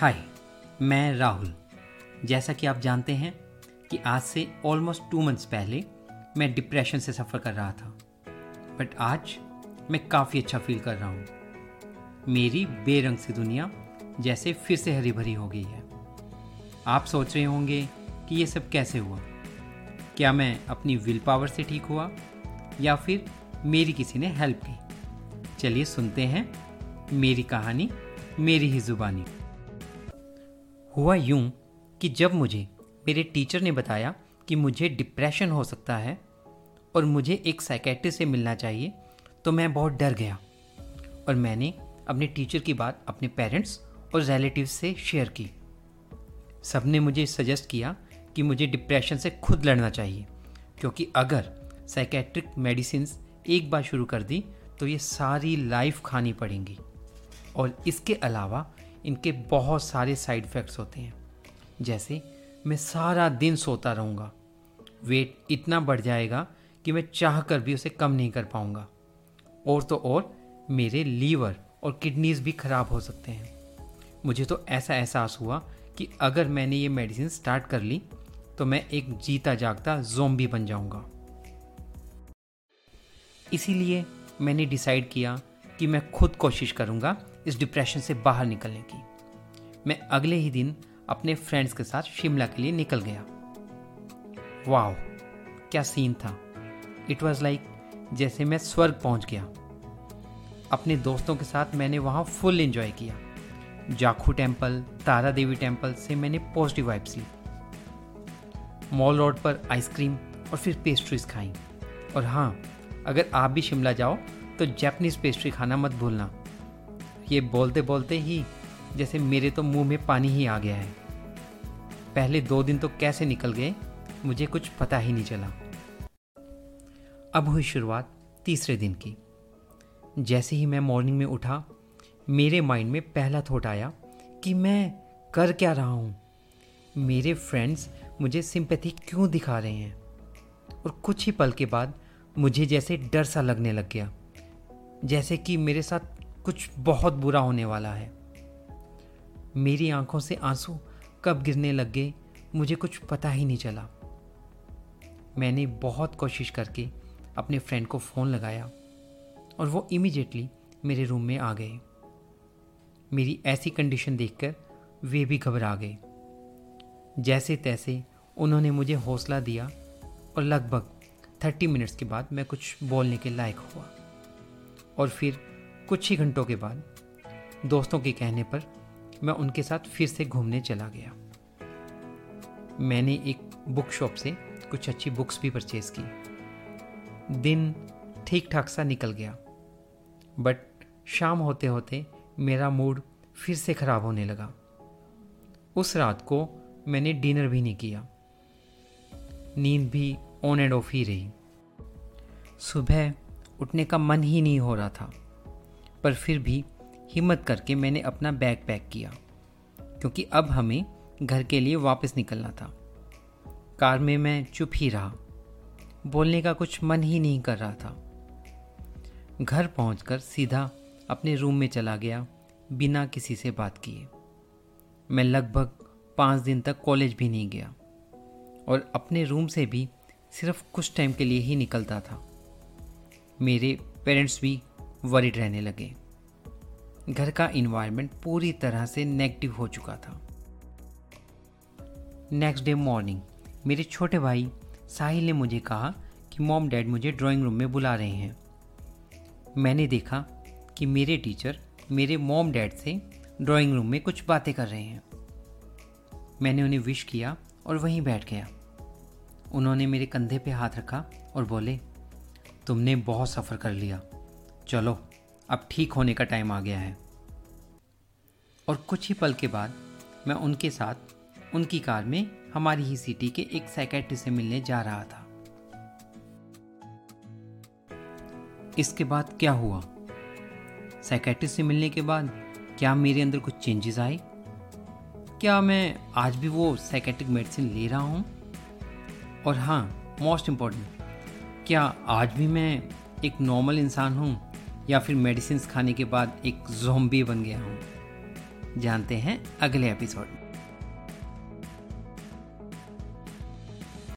हाय, मैं राहुल। जैसा कि आप जानते हैं कि आज से ऑलमोस्ट टू मंथ्स पहले मैं डिप्रेशन से सफ़र कर रहा था। बट आज मैं काफ़ी अच्छा फील कर रहा हूँ। मेरी बेरंग सी दुनिया जैसे फिर से हरी भरी हो गई है। आप सोच रहे होंगे कि ये सब कैसे हुआ? क्या मैं अपनी विल पावर से ठीक हुआ? या फिर मेरी किसी ने हेल्प की? चलिए सुनते हैं मेरी कहानी, मेरी ही जुबानी। हुआ यूँ कि जब मुझे, मेरे टीचर ने बताया कि मुझे डिप्रेशन हो सकता है और मुझे एक साइकेट्रिस्ट से मिलना चाहिए तो मैं बहुत डर गया। और मैंने अपने टीचर की बात अपने पेरेंट्स और रिलेटिव्स से शेयर की। सबने मुझे सजेस्ट किया कि मुझे डिप्रेशन से खुद लड़ना चाहिए, क्योंकि अगर साइकेट्रिक मेडिसिन एक बार शुरू कर दी तो ये सारी लाइफ खानी पड़ेंगी। और इसके अलावा इनके बहुत सारे साइड इफ़ेक्ट्स होते हैं। जैसे, मैं सारा दिन सोता रहूँगा। वेट इतना बढ़ जाएगा कि मैं चाह कर भी उसे कम नहीं कर पाऊँगा। और तो और, मेरे लीवर और किडनीज भी ख़राब हो सकते हैं। मुझे तो ऐसा एहसास हुआ कि अगर मैंने ये मेडिसिन स्टार्ट कर ली तो मैं एक जीता जागता जोम्बी बन जाऊँगा। इसीलिए मैंने डिसाइड किया कि मैं खुद कोशिश करूँगा इस डिप्रेशन से बाहर निकलने की। मैं अगले ही दिन अपने फ्रेंड्स के साथ शिमला के लिए निकल गया। वाह क्या सीन था। इट वॉज़ लाइक जैसे मैं स्वर्ग पहुँच गया। अपने दोस्तों के साथ मैंने वहाँ फुल एंजॉय किया। जाखू टेंपल तारा देवी टेंपल से मैंने पॉजिटिव वाइब्स ली। मॉल रोड पर आइसक्रीम और फिर पेस्ट्रीज खाई। और हाँ अगर आप भी शिमला जाओ तो जैपनीज पेस्ट्री खाना मत भूलना। ये बोलते बोलते ही जैसे मेरे तो मुँह में पानी ही आ गया है। पहले दो दिन तो कैसे निकल गए, मुझे कुछ पता ही नहीं चला। अब हुई शुरुआत तीसरे दिन की। जैसे ही मैं मॉर्निंग में उठा, मेरे माइंड में पहला थॉट आया कि मैं कर क्या रहा हूँ। मेरे फ्रेंड्स मुझे सिंपैथी क्यों दिखा रहे हैं? और कुछ ही पल के बाद मुझे जैसे डर सा लगने लग गया। जैसे कि मेरे साथ कुछ बहुत बुरा होने वाला है। मेरी आँखों से आँसू कब गिरने लग गए, मुझे कुछ पता ही नहीं चला। मैंने बहुत कोशिश करके अपने फ्रेंड को फ़ोन लगाया और वो इमीडिएटली मेरे रूम में आ गए। मेरी ऐसी कंडीशन देखकर वे भी घबरा गए। जैसे तैसे उन्होंने मुझे हौसला दिया और लगभग थर्टी मिनट्स के बाद मैं कुछ बोलने के लायक हुआ। और फिर कुछ ही घंटों के बाद दोस्तों के कहने पर मैं उनके साथ फिर से घूमने चला गया। मैंने एक बुक शॉप से कुछ अच्छी बुक्स भी परचेज की। दिन ठीक ठाक सा निकल गया बट शाम होते होते मेरा मूड फिर से ख़राब होने लगा। उस रात को मैंने डिनर भी नहीं किया। नींद भी ऑन एंड ऑफ़ ही रही। सुबह उठने का मन ही नहीं हो रहा था। पर फिर भी हिम्मत करके मैंने अपना बैग पैक किया, क्योंकि अब हमें घर के लिए वापस निकलना था। कार में मैं चुप ही रहा। बोलने का कुछ मन ही नहीं कर रहा था। घर पहुंचकर सीधा अपने रूम में चला गया, बिना किसी से बात किए। मैं लगभग पाँच दिन तक कॉलेज भी नहीं गया, और अपने रूम से भी सिर्फ़ कुछ टाइम के लिए ही निकलता था। मेरे पेरेंट्स भी वरिड रहने लगे। घर का इन्वायरमेंट पूरी तरह से नेगेटिव हो चुका था। नेक्स्ट डे मॉर्निंग मेरे छोटे भाई साहिल ने मुझे कहा कि मॉम डैड मुझे ड्राइंग रूम में बुला रहे हैं। मैंने देखा कि मेरे टीचर मेरे मॉम डैड से ड्राइंग रूम में कुछ बातें कर रहे हैं। मैंने उन्हें विश किया और वहीं बैठ गया। उन्होंने मेरे कंधे पे हाथ रखा और बोले, तुमने बहुत सफ़र कर लिया। चलो, अब ठीक होने का टाइम आ गया है। और कुछ ही पल के बाद मैं उनके साथ, उनकी कार में हमारी ही सिटी के एक साइकेट्रिस्ट से मिलने जा रहा था। इसके बाद क्या हुआ? साइकेट्रिस्ट से मिलने के बाद क्या मेरे अंदर कुछ चेंजेस आए? क्या मैं आज भी वो साइकेट्रिक मेडिसिन ले रहा हूँ? और हाँ मोस्ट इंपॉर्टेंट क्या आज भी मैं एक नॉर्मल इंसान हूँ? या फिर मेडिसिन खाने के बाद एक जोम्बी बन गया हूँ। जानते हैं अगले एपिसोड में।